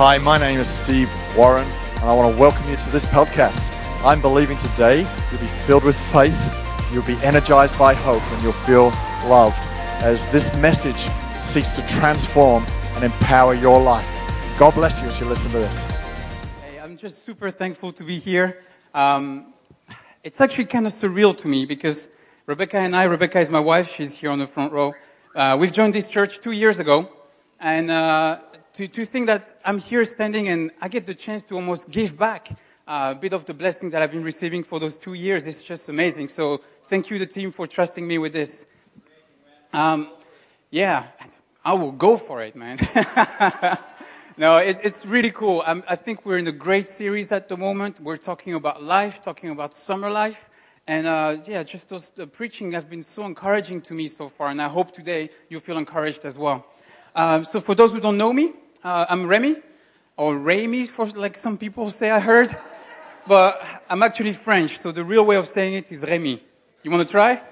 Hi, my name is Steve Warren, and I want to welcome you to this podcast. I'm believing today you'll be filled with faith, you'll be energized by hope, and you'll feel loved as this message seeks to transform and empower your life. God bless you as you listen to this. Hey, I'm just super thankful to be here. Um, it's actually kind of surreal to me because Rebecca and I, Rebecca is my wife, she's here on the front row. Uh, we've joined this church two years ago, and uh, to, to think that I'm here standing and I get the chance to almost give back uh, a bit of the blessing that I've been receiving for those two years is just amazing. So thank you, the team, for trusting me with this. Um, yeah, I will go for it, man. no, it, it's really cool. I'm, i think we're in a great series at the moment. We're talking about life, talking about summer life. And uh, yeah, just those, the preaching has been so encouraging to me so far. And I hope today you feel encouraged as well. Um, so for those who don't know me, uh, I'm Remy, or Remy, for like some people say I heard. But I'm actually French, so the real way of saying it is Remy. You want to try?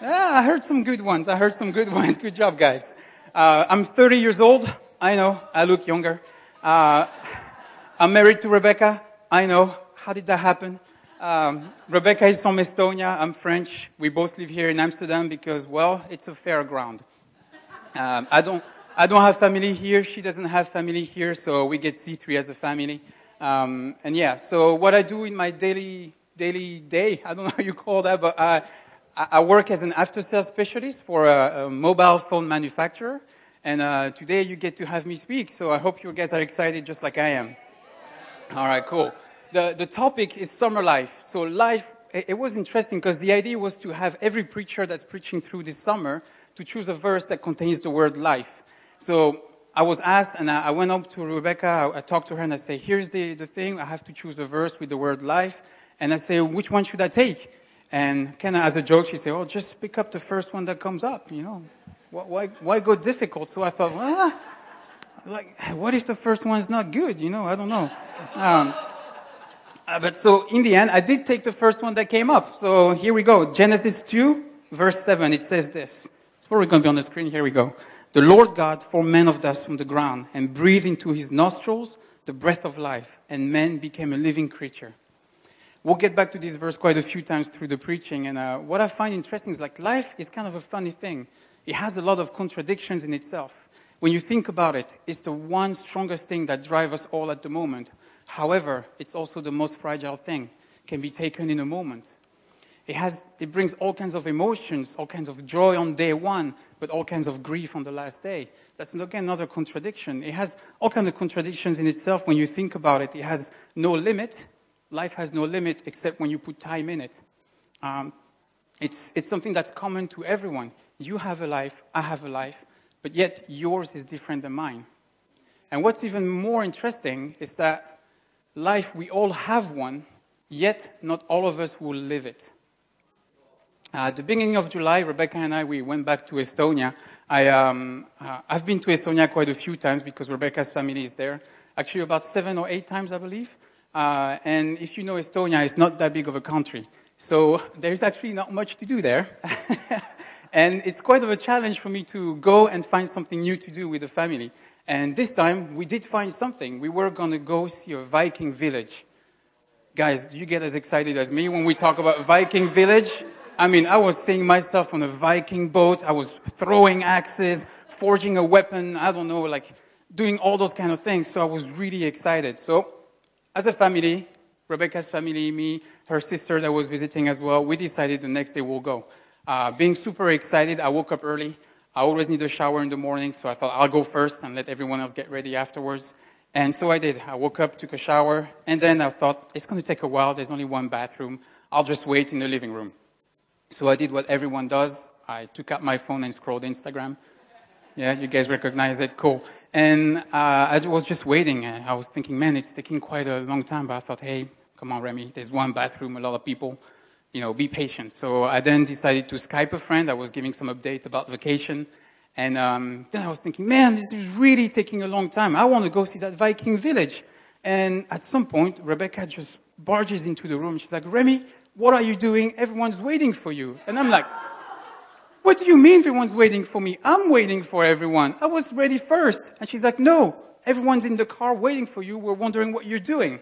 Yeah, I heard some good ones. I heard some good ones. Good job, guys. Uh, I'm 30 years old. I know. I look younger. Uh, I'm married to Rebecca. I know. How did that happen? Um, Rebecca is from Estonia. I'm French. We both live here in Amsterdam because, well, it's a fair ground. Um, I don't. I don't have family here. She doesn't have family here, so we get C3 as a family. Um, and yeah, so what I do in my daily daily day, I don't know how you call that, but I, I work as an after sales specialist for a, a mobile phone manufacturer. And uh, today you get to have me speak, so I hope you guys are excited just like I am. All right, cool. The, the topic is summer life. So life, it, it was interesting because the idea was to have every preacher that's preaching through this summer to choose a verse that contains the word life. So I was asked, and I, went up to Rebecca, I, talked to her, and I said, here's the, the thing, I have to choose a verse with the word life. And I say, which one should I take? And kind of as a joke, she said, oh, just pick up the first one that comes up, you know. Why, why go difficult? So I thought, well, like, what if the first one's not good? You know, I don't know. Um, uh, but so in the end, I did take the first one that came up. So here we go. Genesis 2, verse 7. It says this. Probably going to be on the screen. Here we go. The Lord God formed man of dust from the ground and breathed into his nostrils the breath of life, and man became a living creature. We'll get back to this verse quite a few times through the preaching, and uh, what I find interesting is like life is kind of a funny thing. It has a lot of contradictions in itself. When you think about it, it's the one strongest thing that drives us all at the moment. However, it's also the most fragile thing, can be taken in a moment. It, has, it brings all kinds of emotions, all kinds of joy on day one, but all kinds of grief on the last day. That's again another contradiction. It has all kinds of contradictions in itself when you think about it. It has no limit. Life has no limit except when you put time in it. Um, it's, it's something that's common to everyone. You have a life, I have a life, but yet yours is different than mine. And what's even more interesting is that life, we all have one, yet not all of us will live it. Uh, at the beginning of July, Rebecca and I, we went back to Estonia. I, um, uh, I've been to Estonia quite a few times because Rebecca's family is there. Actually, about seven or eight times, I believe. Uh, and if you know Estonia, it's not that big of a country. So there's actually not much to do there. and it's quite of a challenge for me to go and find something new to do with the family. And this time, we did find something. We were going to go see a Viking village. Guys, do you get as excited as me when we talk about Viking village? I mean, I was seeing myself on a Viking boat. I was throwing axes, forging a weapon. I don't know, like doing all those kind of things. So I was really excited. So as a family, Rebecca's family, me, her sister that was visiting as well, we decided the next day we'll go. Uh, being super excited, I woke up early. I always need a shower in the morning, so I thought I'll go first and let everyone else get ready afterwards. And so I did. I woke up, took a shower, and then I thought it's going to take a while. There's only one bathroom. I'll just wait in the living room. So I did what everyone does. I took out my phone and scrolled Instagram. Yeah, you guys recognize it? Cool. And uh, I was just waiting. I was thinking, man, it's taking quite a long time. But I thought, hey, come on, Remy. There's one bathroom, a lot of people. You know, be patient. So I then decided to Skype a friend. I was giving some update about vacation. And um, then I was thinking, man, this is really taking a long time. I want to go see that Viking village. And at some point, Rebecca just barges into the room. She's like, Remy, what are you doing? Everyone's waiting for you. And I'm like, What do you mean everyone's waiting for me? I'm waiting for everyone. I was ready first. And she's like, No, Everyone's in the car waiting for you. We're wondering what you're doing.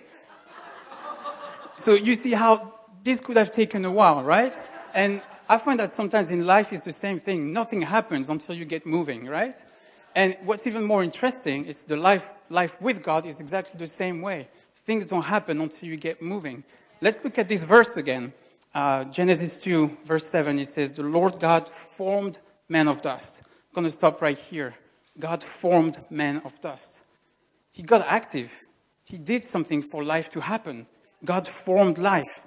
so you see how this could have taken a while, right? And I find that sometimes in life is the same thing. Nothing happens until you get moving, right? And what's even more interesting is the life, life with God is exactly the same way. Things don't happen until you get moving. Let's look at this verse again. Uh, Genesis 2, verse 7, it says, The Lord God formed man of dust. I'm going to stop right here. God formed man of dust. He got active. He did something for life to happen. God formed life.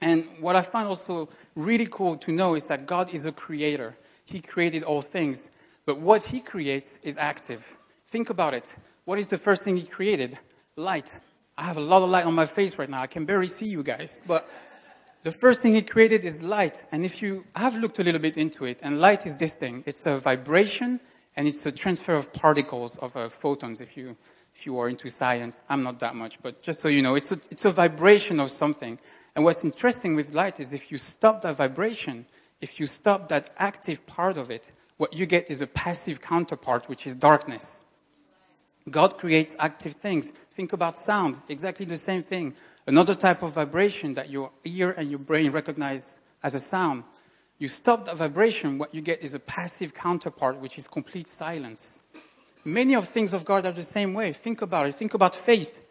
And what I find also really cool to know is that God is a creator. He created all things. But what he creates is active. Think about it. What is the first thing he created? Light. I have a lot of light on my face right now. I can barely see you guys. But the first thing he created is light. And if you have looked a little bit into it, and light is this thing it's a vibration and it's a transfer of particles, of uh, photons, if you, if you are into science. I'm not that much, but just so you know, it's a, it's a vibration of something. And what's interesting with light is if you stop that vibration, if you stop that active part of it, what you get is a passive counterpart, which is darkness. God creates active things. Think about sound, exactly the same thing. Another type of vibration that your ear and your brain recognize as a sound. You stop that vibration, what you get is a passive counterpart, which is complete silence. Many of things of God are the same way. Think about it. Think about faith.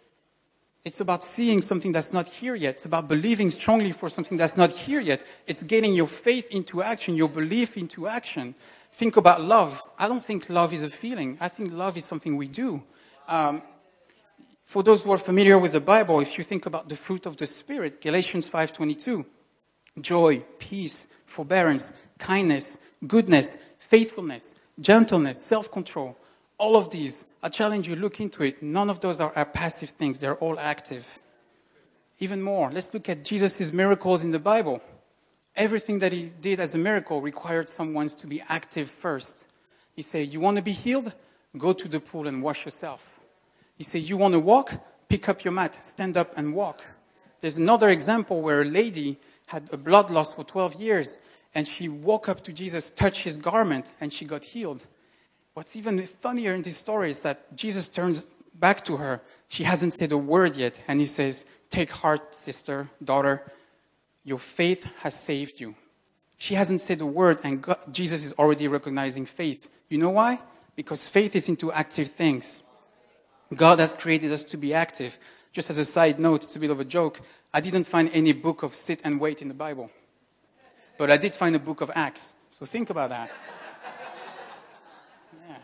It's about seeing something that's not here yet. It's about believing strongly for something that's not here yet. It's getting your faith into action, your belief into action think about love, I don't think love is a feeling. I think love is something we do. Um, for those who are familiar with the Bible, if you think about the fruit of the Spirit, Galatians 5:22, joy, peace, forbearance, kindness, goodness, faithfulness, gentleness, self-control, all of these, I challenge you, look into it. None of those are, are passive things, they're all active. Even more, let's look at Jesus' miracles in the Bible everything that he did as a miracle required someone to be active first. He said, You want to be healed? Go to the pool and wash yourself. He said, You want to walk? Pick up your mat, stand up and walk. There's another example where a lady had a blood loss for 12 years and she walked up to Jesus, touched his garment, and she got healed. What's even funnier in this story is that Jesus turns back to her. She hasn't said a word yet, and he says, Take heart, sister, daughter. Your faith has saved you. She hasn't said a word, and God, Jesus is already recognizing faith. You know why? Because faith is into active things. God has created us to be active. Just as a side note, it's a bit of a joke. I didn't find any book of sit and wait in the Bible. But I did find a book of Acts. So think about that. Yeah.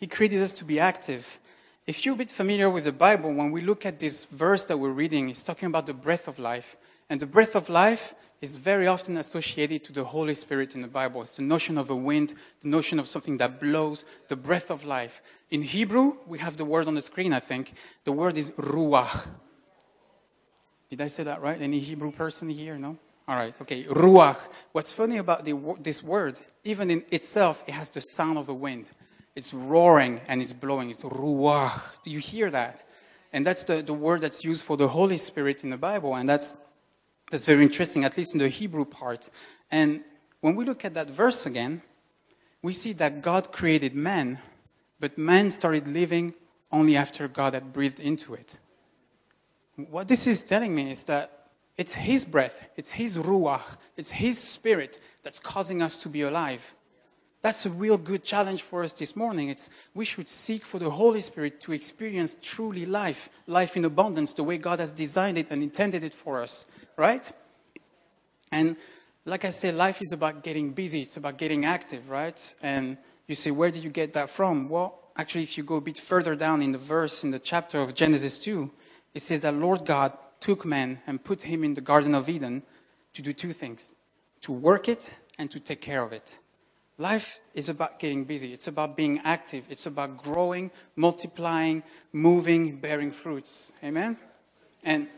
He created us to be active. If you're a bit familiar with the Bible, when we look at this verse that we're reading, it's talking about the breath of life. And the breath of life is very often associated to the Holy Spirit in the Bible. It's the notion of a wind, the notion of something that blows, the breath of life. In Hebrew, we have the word on the screen, I think. The word is ruach. Did I say that right? Any Hebrew person here? No? All right, okay. Ruach. What's funny about the, this word, even in itself, it has the sound of a wind. It's roaring and it's blowing. It's ruach. Do you hear that? And that's the, the word that's used for the Holy Spirit in the Bible. And that's that's very interesting, at least in the Hebrew part. And when we look at that verse again, we see that God created man, but man started living only after God had breathed into it. What this is telling me is that it's His breath, it's His ruach, it's His spirit that's causing us to be alive. That's a real good challenge for us this morning. It's we should seek for the Holy Spirit to experience truly life, life in abundance, the way God has designed it and intended it for us right? And like I said, life is about getting busy, it's about getting active, right? And you say, where did you get that from? Well, actually, if you go a bit further down in the verse, in the chapter of Genesis 2, it says that Lord God took man and put him in the Garden of Eden to do two things to work it and to take care of it. Life is about getting busy. It's about being active. It's about growing, multiplying, moving, bearing fruits. Amen? And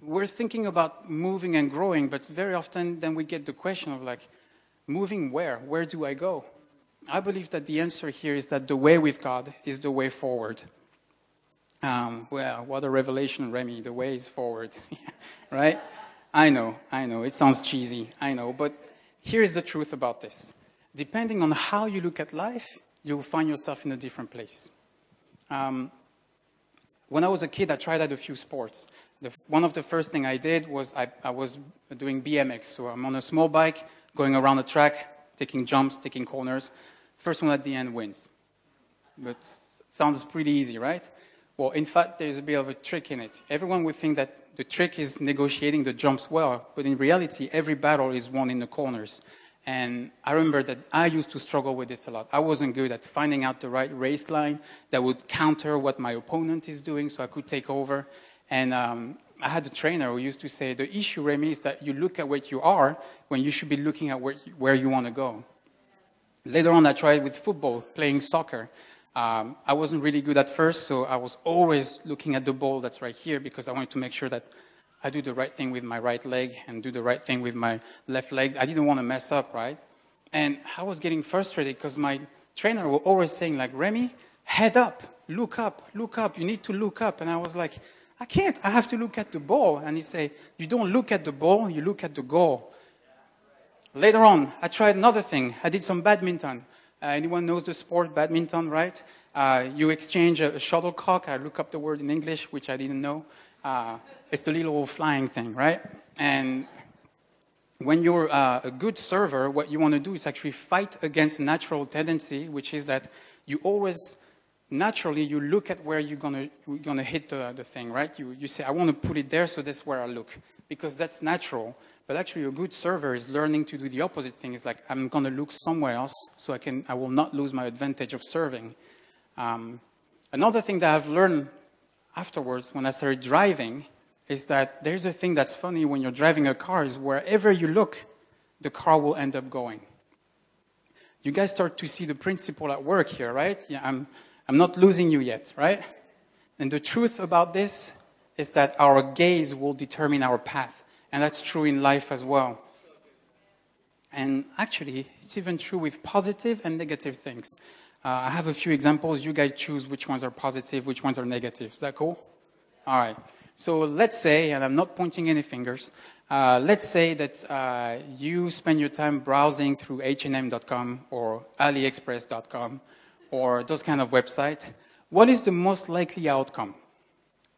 we're thinking about moving and growing, but very often then we get the question of like, moving where? Where do I go? I believe that the answer here is that the way with God is the way forward. Um, well, what a revelation, Remy. The way is forward, right? I know, I know. It sounds cheesy, I know. But here's the truth about this. Depending on how you look at life, you'll find yourself in a different place. Um, when I was a kid, I tried out a few sports. The, one of the first thing I did was I, I was doing BMX. So I'm on a small bike, going around a track, taking jumps, taking corners. First one at the end wins. But sounds pretty easy, right? Well, in fact, there's a bit of a trick in it. Everyone would think that the trick is negotiating the jumps well, but in reality, every battle is won in the corners. And I remember that I used to struggle with this a lot. I wasn't good at finding out the right race line that would counter what my opponent is doing so I could take over. And um, I had a trainer who used to say, the issue, Remy, is that you look at what you are when you should be looking at where you, where you want to go. Later on, I tried with football, playing soccer. Um, I wasn't really good at first, so I was always looking at the ball that's right here because I wanted to make sure that I do the right thing with my right leg and do the right thing with my left leg. I didn't want to mess up, right? And I was getting frustrated because my trainer was always saying, like, Remy, head up, look up, look up. You need to look up. And I was like, I can't. I have to look at the ball. And he said, You don't look at the ball, you look at the goal. Later on, I tried another thing. I did some badminton. Uh, anyone knows the sport, badminton, right? Uh, you exchange a, a, shuttlecock. I look up the word in English, which I didn't know. Uh, it's the little flying thing, right? And when you're uh, a good server, what you want to do is actually fight against natural tendency, which is that you always naturally you look at where you're gonna you're gonna hit the, the thing, right? You you say, I want to put it there, so that's where I look because that's natural. But actually, a good server is learning to do the opposite thing. It's like, I'm to look somewhere else so I, can, I will not lose my advantage of serving. Um, another thing that I've learned afterwards when I started driving is that there's a thing that's funny when you're driving a car is wherever you look, the car will end up going. You guys start to see the principle at work here, right? Yeah, I'm, I'm not losing you yet, right? And the truth about this is that our gaze will determine our path. And that's true in life as well. And actually, it's even true with positive and negative things. Uh, I have a few examples. You guys choose which ones are positive, which ones are negative. Is that cool? All right. So let's say, and I'm not pointing any fingers, uh, let's say that uh, you spend your time browsing through H&M.com or AliExpress.com or those kind of websites. What is the most likely outcome?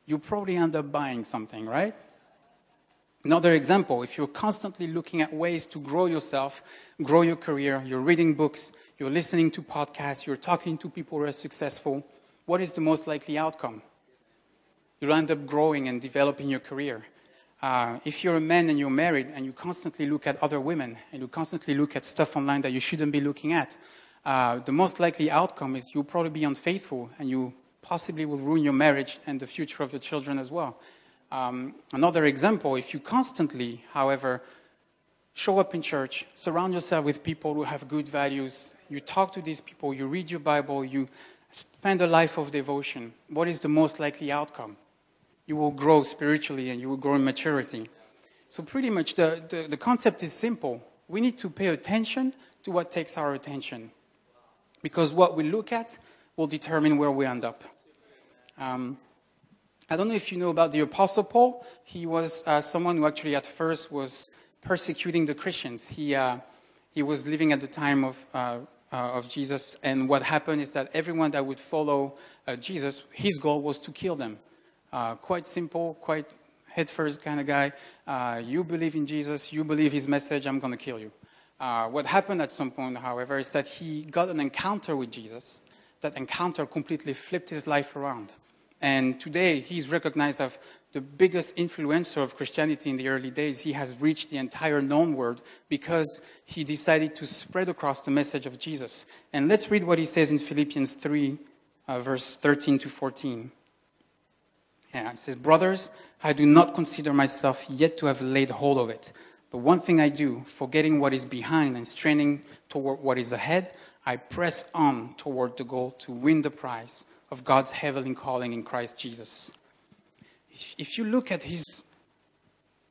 You probably end up buying something, right? Another example, if you're constantly looking at ways to grow yourself, grow your career, you're reading books, you're listening to podcasts, you're talking to people who are successful, what is the most likely outcome? You'll end up growing and developing your career. Uh, if you're a man and you're married and you constantly look at other women and you constantly look at stuff online that you shouldn't be looking at, uh, the most likely outcome is you'll probably be unfaithful and you possibly will ruin your marriage and the future of your children as well. Um, another example, if you constantly, however, show up in church, surround yourself with people who have good values, you talk to these people, you read your Bible, you spend a life of devotion, what is the most likely outcome? You will grow spiritually and you will grow in maturity. So, pretty much the, the, the concept is simple. We need to pay attention to what takes our attention. Because what we look at will determine where we end up. Um, I don't know if you know about the Apostle Paul. He was uh, someone who actually at first was persecuting the Christians. He, uh, he was living at the time of, uh, uh of Jesus, and what happened is that everyone that would follow uh, Jesus, his goal was to kill them. Uh, quite simple, quite head first kind of guy. you believe in Jesus, you believe his message, I'm going to kill you. what happened at some point, however, is that he got an encounter with Jesus. That encounter completely flipped his life around. And today, he's recognized as the biggest influencer of Christianity in the early days. He has reached the entire known world because he decided to spread across the message of Jesus. And let's read what he says in Philippians 3, uh, verse 13 to 14. Yeah, it says, Brothers, I do not consider myself yet to have laid hold of it. But one thing I do, forgetting what is behind and straining toward what is ahead, I press on toward the goal to win the prize of God's heavenly calling in Christ Jesus. If you look at his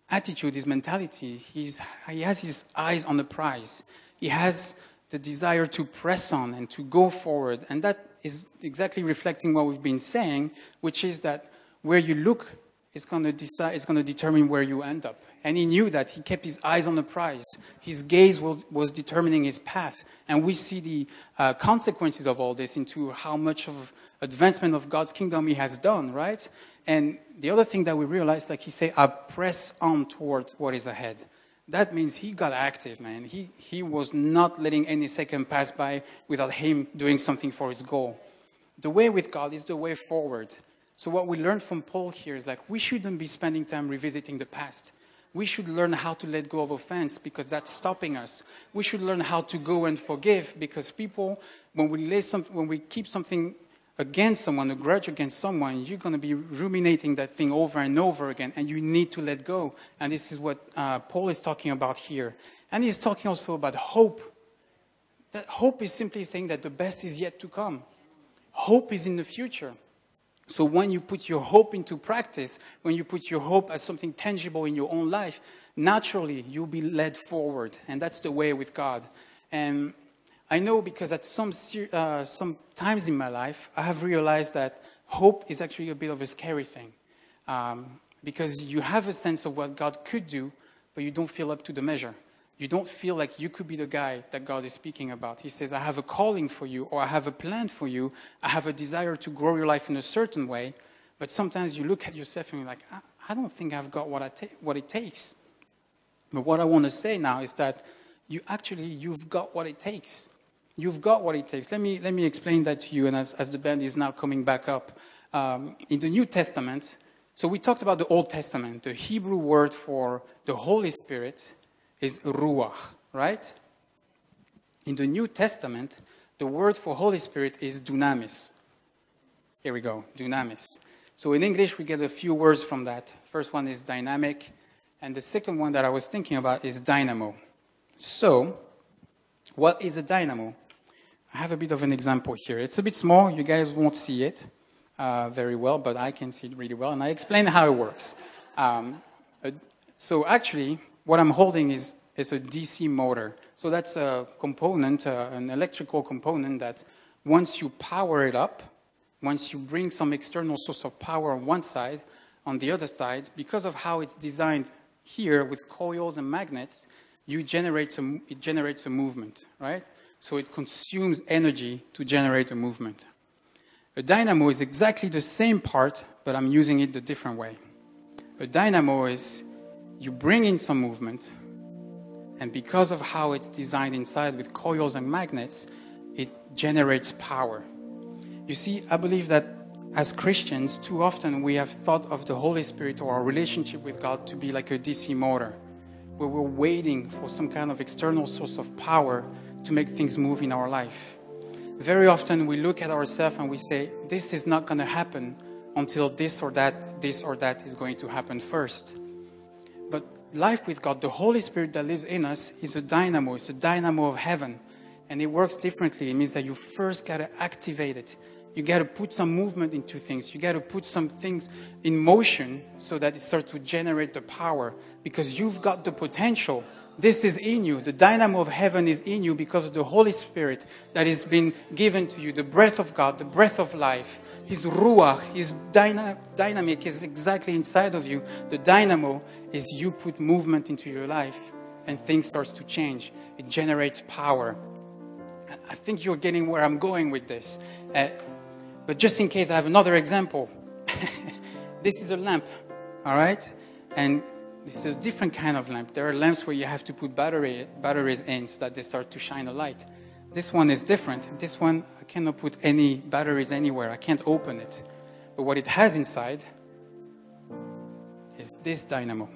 attitude, his mentality, he's, he has his eyes on the prize. He has the desire to press on and to go forward. And that is exactly reflecting what we've been saying, which is that where you look is going to decide, it's going to determine where you end up. And he knew that he kept his eyes on the prize. His gaze was, was determining his path. And we see the uh, consequences of all this into how much of advancement of God's kingdom he has done, right? And the other thing that we realized, like he said, I press on towards what is ahead. That means he got active, man. He, he was not letting any second pass by without him doing something for his goal. The way with God is the way forward. So what we learned from Paul here is like we shouldn't be spending time revisiting the past. We should learn how to let go of offense because that's stopping us. We should learn how to go and forgive because people, when we, lay some, when we keep something against someone, a grudge against someone, you're going to be ruminating that thing over and over again, and you need to let go. And this is what uh, Paul is talking about here. And he's talking also about hope. That hope is simply saying that the best is yet to come. Hope is in the future. So when you put your hope into practice, when you put your hope as something tangible in your own life, naturally you'll be led forward. And that's the way with God. And I know because at some, uh, some times in my life, I have realized that hope is actually a bit of a scary thing. Um, because you have a sense of what God could do, but you don't feel up to the measure. You don't feel like you could be the guy that God is speaking about. He says, I have a calling for you, or I have a plan for you. I have a desire to grow your life in a certain way. But sometimes you look at yourself and you're like, I, I don't think I've got what, ta- what it takes. But what I want to say now is that you actually, you've got what it takes. You've got what it takes. Let me, let me explain that to you, and as, as the band is now coming back up. Um, in the New Testament, so we talked about the Old Testament. The Hebrew word for the Holy Spirit is ruach, right? In the New Testament, the word for Holy Spirit is dunamis. Here we go, dunamis. So in English, we get a few words from that. First one is dynamic, and the second one that I was thinking about is dynamo. So, what is a dynamo? I have a bit of an example here. It's a bit small, you guys won't see it uh, very well, but I can see it really well, and I explain how it works. Um, so actually, what I'm holding is, is a DC motor. So that's a component, uh, an electrical component that once you power it up, once you bring some external source of power on one side, on the other side, because of how it's designed here with coils and magnets, you generate some, it generates a movement, right? So it consumes energy to generate a movement. A dynamo is exactly the same part, but I'm using it the different way. A dynamo is you bring in some movement, and because of how it's designed inside with coils and magnets, it generates power. You see, I believe that as Christians, too often we have thought of the Holy Spirit or our relationship with God to be like a DC motor, where we're waiting for some kind of external source of power to make things move in our life. Very often we look at ourselves and we say, This is not going to happen until this or that, this or that is going to happen first life with God, the Holy Spirit that lives in us, is a dynamo. It's a dynamo of heaven. And it works differently. It means that you first got to activate it. You got to put some movement into things. You got to put some things in motion so that it starts to generate the power because you've got the potential this is in you. The dynamo of heaven is in you because of the Holy Spirit that has been given to you, the breath of God, the breath of life. His ruach, his dyna- dynamic is exactly inside of you. The dynamo is you put movement into your life and things starts to change. It generates power. I think you're getting where I'm going with this. Uh, but just in case, I have another example. this is a lamp, all right? And this is a different kind of lamp. There are lamps where you have to put battery, batteries in so that they start to shine a light. This one is different. This one, I cannot put any batteries anywhere. I can't open it. But what it has inside is this dynamo.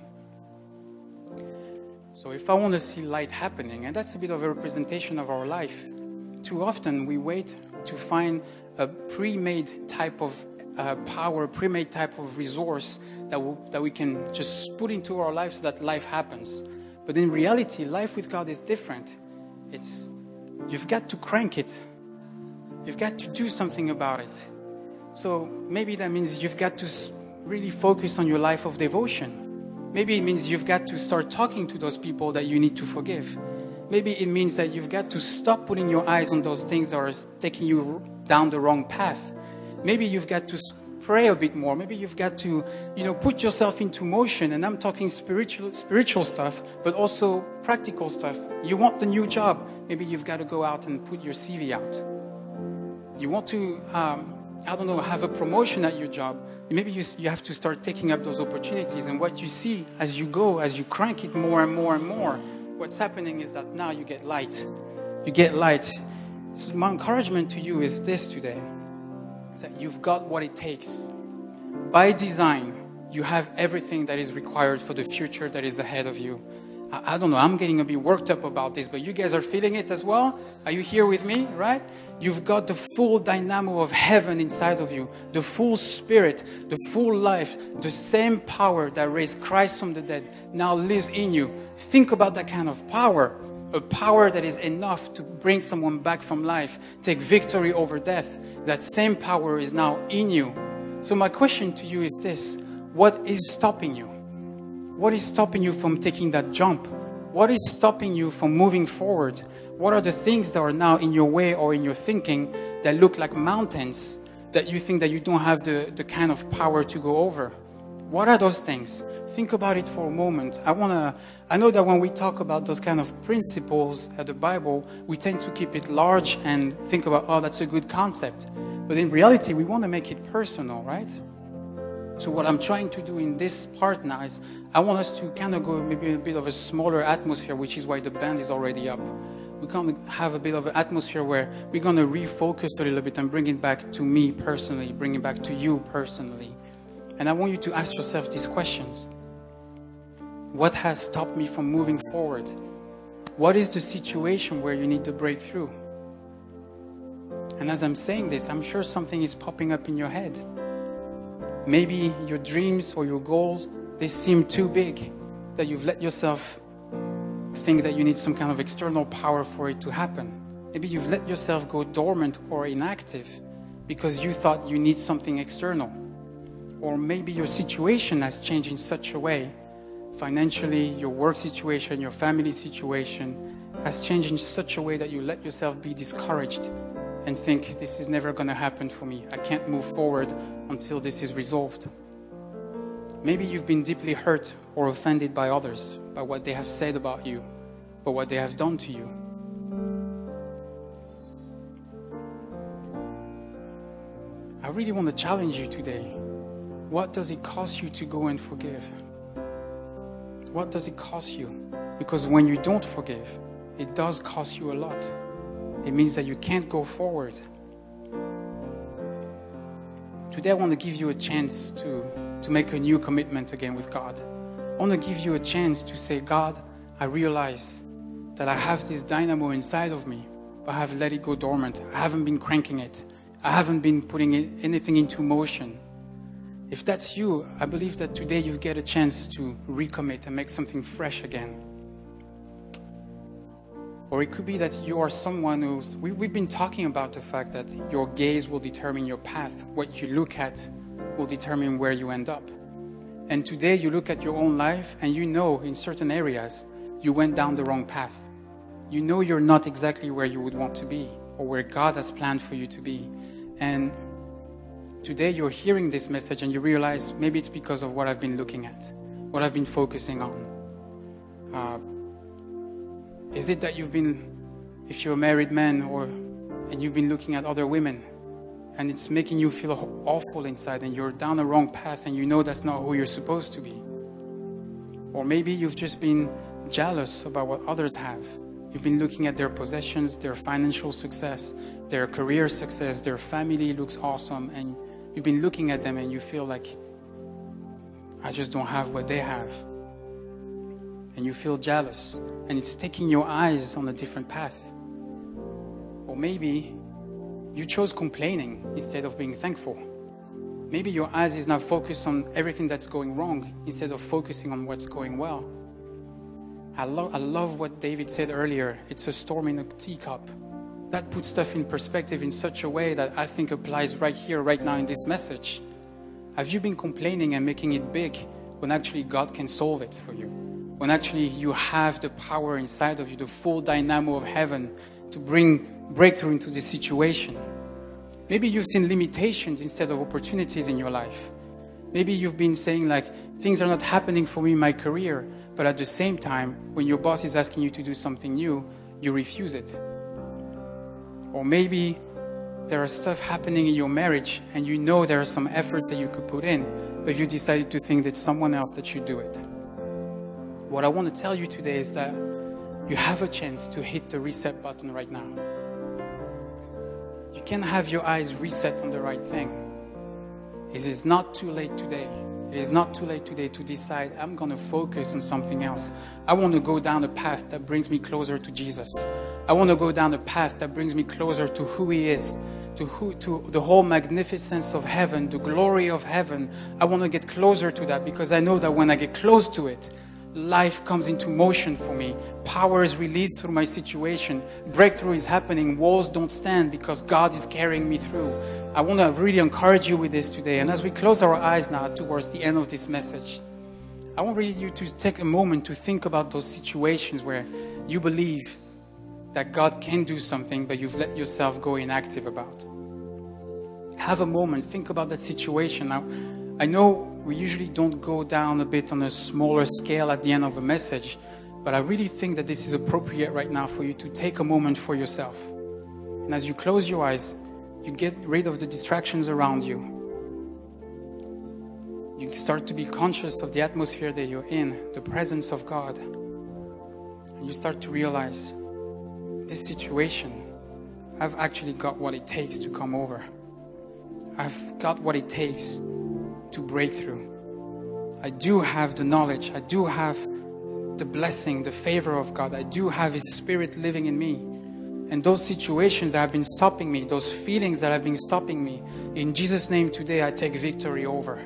So if I want to see light happening, and that's a bit of a representation of our life, too often we wait to find a pre-made type of uh, power, pre-made type of resource that, that we can just put into our life so that life happens. But in reality, life with God is different. It's you've got to crank it. You've got to do something about it. So maybe that means you've got to really focus on your life of devotion. Maybe it means you've got to start talking to those people that you need to forgive. Maybe it means that you've got to stop putting your eyes on those things that are taking you down the wrong path Maybe you've got to pray a bit more. Maybe you've got to, you know, put yourself into motion. And I'm talking spiritual, spiritual stuff, but also practical stuff. You want the new job. Maybe you've got to go out and put your CV out. You want to, um, I don't know, have a promotion at your job. Maybe you, you have to start taking up those opportunities. And what you see as you go, as you crank it more and more and more, what's happening is that now you get light. You get light. So my encouragement to you is this today that you've got what it takes. By design, you have everything that is required for the future that is ahead of you. I, I don't know, I'm getting a bit worked up about this, but you guys are feeling it as well? Are you here with me, right? You've got the full dynamo of heaven inside of you, the full spirit, the full life, the same power that raised Christ from the dead now lives in you. Think about that kind of power a power that is enough to bring someone back from life, take victory over death. That same power is now in you. So, my question to you is this What is stopping you? What is stopping you from taking that jump? What is stopping you from moving forward? What are the things that are now in your way or in your thinking that look like mountains that you think that you don't have the, the kind of power to go over? What are those things? Think about it for a moment. I want to I know that when we talk about those kind of principles at the Bible, we tend to keep it large and think about oh that's a good concept. But in reality, we want to make it personal, right? So what I'm trying to do in this part now is I want us to kind of go maybe a bit of a smaller atmosphere, which is why the band is already up. Going to have a bit of an atmosphere where we're going to refocus a little bit and bring it back to me personally, bring it back to you personally. And I want you to ask yourself these questions What has stopped me from moving forward? What is the situation where you need to break through? And as I'm saying this, I'm sure something is popping up in your head. Maybe your dreams or your goals, they seem too big that you've let yourself think that you need some kind of external power for it to happen. Maybe you've let yourself go dormant or inactive because you thought you need something external or maybe your situation has changed in such a way financially, your work situation, your family situation has changed in such a way that you let yourself be discouraged and think, this is never going to happen for me. I can't move forward until this is resolved. Maybe you've been deeply hurt or offended by others, by what they have said about you, by what they have done to you. I really want to challenge you today what does it cost you to go and forgive? What does it cost you? Because when you don't forgive, it does cost you a lot. It means that you can't go forward. Today, I want to give you a chance to, to make a new commitment again with God. I want to give you a chance to say, God, I realize that I have this dynamo inside of me, but I have let it go dormant. I haven't been cranking it. I haven't been putting anything into motion. If that's you, I believe that today you get a chance to recommit and make something fresh again. Or it could be that you are someone who's. We, we've been talking about the fact that your gaze will determine your path. What you look at will determine where you end up. And today you look at your own life and you know in certain areas you went down the wrong path. You know you're not exactly where you would want to be or where God has planned for you to be. And today you're hearing this message and you realize maybe it's because of what I've been looking at, what I've been focusing on. Uh, is it that you've been, if you're a married man or and you've been looking at other women and it's making you feel awful inside and you're down the wrong path and you know that's not who you're supposed to be? Or maybe you've just been jealous about what others have. You've been looking at their possessions, their financial success, their career success, their family looks awesome, and You've been looking at them and you feel like, I just don't have what they have. And you feel jealous. And it's taking your eyes on a different path. Or maybe you chose complaining instead of being thankful. Maybe your eyes is now focused on everything that's going wrong instead of focusing on what's going well. I, lo- I love what David said earlier. It's a storm in a teacup that puts stuff in perspective in such a way that I think applies right here, right now in this message. Have you been complaining and making it big when actually God can solve it for you? When actually you have the power inside of you, the full dynamo of heaven to bring breakthrough into this situation? Maybe you've seen limitations instead of opportunities in your life. Maybe you've been saying, like, things are not happening for me in my career, but at the same time, when your boss is asking you to do something new, you refuse it. Or maybe there are stuff happening in your marriage and you know there are some efforts that you could put in, but you decided to think that someone else that should do it. What I want to tell you today is that you have a chance to hit the reset button right now. You can have your eyes reset on the right thing. It is not too late today. It is not too late today to decide I'm going to focus on something else. I want to go down a path that brings me closer to Jesus. I want to go down a path that brings me closer to who He is, to, who, to the whole magnificence of heaven, the glory of heaven. I want to get closer to that because I know that when I get close to it, life comes into motion for me. Power is released through my situation. Breakthrough is happening. Walls don't stand because God is carrying me through. I want to really encourage you with this today. And as we close our eyes now towards the end of this message, I want really you to take a moment to think about those situations where you believe that God can do something, but you've let yourself go inactive about. Have a moment, think about that situation. Now, I know we usually don't go down a bit on a smaller scale at the end of a message, but I really think that this is appropriate right now for you to take a moment for yourself. And as you close your eyes, you get rid of the distractions around you. You start to be conscious of the atmosphere that you're in, the presence of God. And you start to realize this situation, I've actually got what it takes to come over. I've got what it takes to break through. I do have the knowledge, I do have the blessing, the favor of God, I do have His Spirit living in me. And those situations that have been stopping me, those feelings that have been stopping me, in Jesus' name today I take victory over.